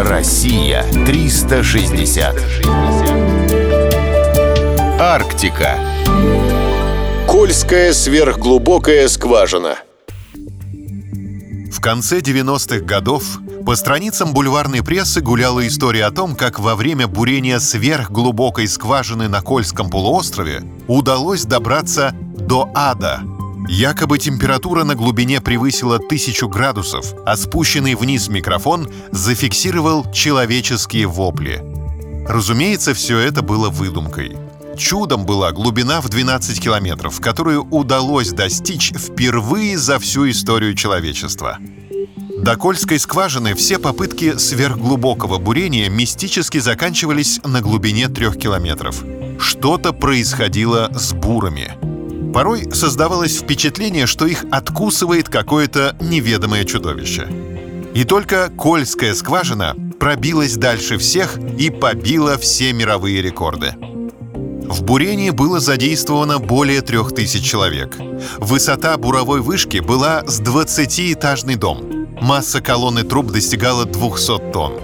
Россия 360. Арктика. Кольская сверхглубокая скважина. В конце 90-х годов по страницам бульварной прессы гуляла история о том, как во время бурения сверхглубокой скважины на Кольском полуострове удалось добраться до ада — Якобы температура на глубине превысила тысячу градусов, а спущенный вниз микрофон зафиксировал человеческие вопли. Разумеется, все это было выдумкой. Чудом была глубина в 12 километров, которую удалось достичь впервые за всю историю человечества. До Кольской скважины все попытки сверхглубокого бурения мистически заканчивались на глубине трех километров. Что-то происходило с бурами — Порой создавалось впечатление, что их откусывает какое-то неведомое чудовище. И только Кольская скважина пробилась дальше всех и побила все мировые рекорды. В бурении было задействовано более трех тысяч человек. Высота буровой вышки была с 20-этажный дом. Масса колонны труб достигала 200 тонн.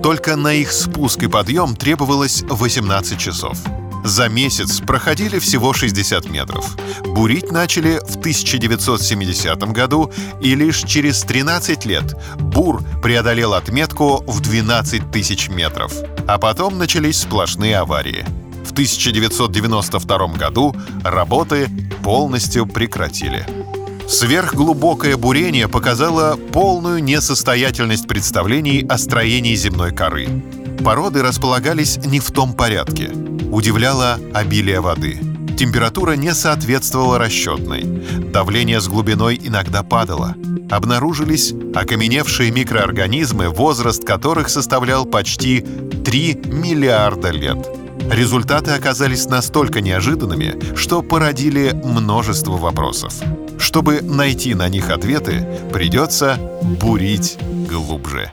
Только на их спуск и подъем требовалось 18 часов. За месяц проходили всего 60 метров. Бурить начали в 1970 году, и лишь через 13 лет бур преодолел отметку в 12 тысяч метров. А потом начались сплошные аварии. В 1992 году работы полностью прекратили. Сверхглубокое бурение показало полную несостоятельность представлений о строении земной коры. Породы располагались не в том порядке — Удивляло обилие воды. Температура не соответствовала расчетной. Давление с глубиной иногда падало. Обнаружились окаменевшие микроорганизмы, возраст которых составлял почти 3 миллиарда лет. Результаты оказались настолько неожиданными, что породили множество вопросов. Чтобы найти на них ответы, придется бурить глубже.